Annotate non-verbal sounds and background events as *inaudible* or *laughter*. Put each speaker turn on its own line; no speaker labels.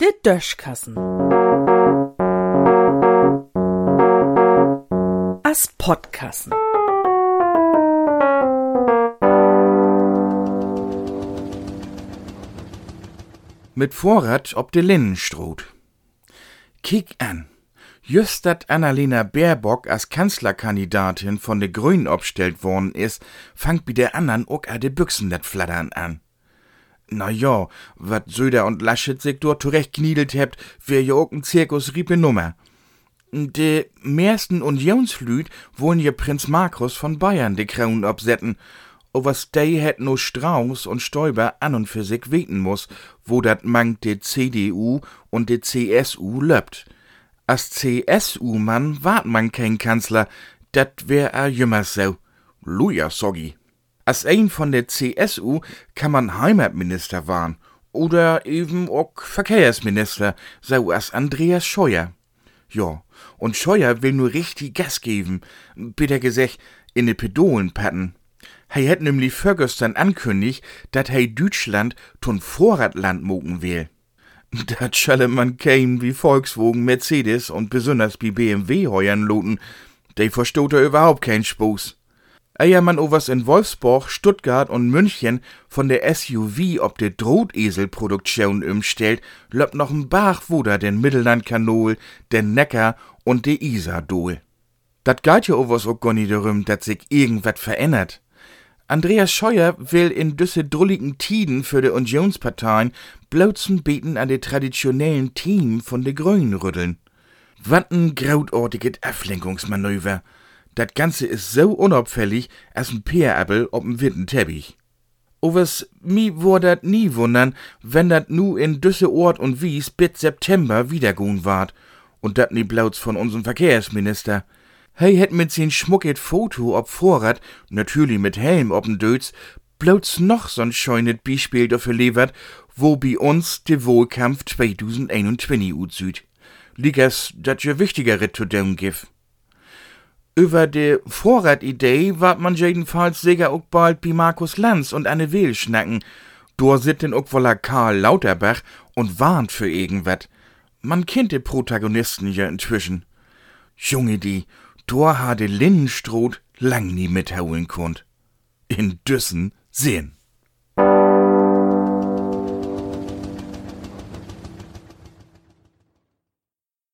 Der Döschkassen. As Podkassen.
Mit Vorrat ob de Linnenstroh. Kick an. Just dat Annalena Baerbock als Kanzlerkandidatin von de Grünen obstellt worden is, fangt bi der andern ook a de Büchsen net flattern an. Na ja, wat Söder und Laschet sich dort zurecht kniedelt hebt, wär ja ook n Zirkus riepe Nummer. De meisten Unionslüd wollen je Prinz Markus von Bayern de Kraun obsetten, o was dei het no Strauß und Stoiber an und für sich weten muss, wo dat mangt de CDU und de CSU löbt. Als CSU-Mann wart man kein Kanzler, dat wär er jümmers so. Luja, Soggi. Als ein von der CSU kann man Heimatminister waren oder eben auch Verkehrsminister, so als Andreas Scheuer. Ja, und Scheuer will nur richtig Gas geben, bitte gesagt, in de Pedolen patten. Hei hätt nämlich vorgestern ankündigt, dat hei Deutschland tun Vorratland mogen will. *laughs* Dat schalle man kein wie Volkswagen, Mercedes und besonders wie BMW heuern loten. De verstoht er überhaupt kein Spaß. Eher man owas in Wolfsburg, Stuttgart und München von der SUV ob de Drohteselproduktion umstellt, löbt noch ein Bach, wo da den Mittellandkanol, den Neckar und de Isar dohl. Dat geht ja owas auch gar nicht darum, dat sich irgendwas verändert. Andreas Scheuer will in düsse drulligen Tiden für de Unionsparteien bloßen Beten an de traditionellen Team von de Grünen rütteln. Wat n grautortiges Ablenkungsmanöver. Dat Ganze ist so unauffällig als n Peerappel ob n witten Teppich. Overs mi wor dat nie wundern, wenn dat nu in düsse Ort und Wies bis September wiedergun ward. Und dat nie blauts von unserem Verkehrsminister. Hey hätt mit sin schmucket Foto ob Vorrat, natürlich mit Helm ob'n Dötz, bloß noch so'n scheunet Beispiel dafür levert, wo bi uns de Wohlkampf 2021 utsüd. Liegers, dat je wichtigere zu dem gif. Über de Vorratidee wart man jedenfalls sicher auch bald bi Markus Lanz und Anne Will schnacken. Dor sitten auch woller Karl Lauterbach und warnt für irgendwet. Man kennt de Protagonisten ja inzwischen. Junge, die, dor ha de Linnenstroth lang nie mithauen konnt. In Düssen sehen.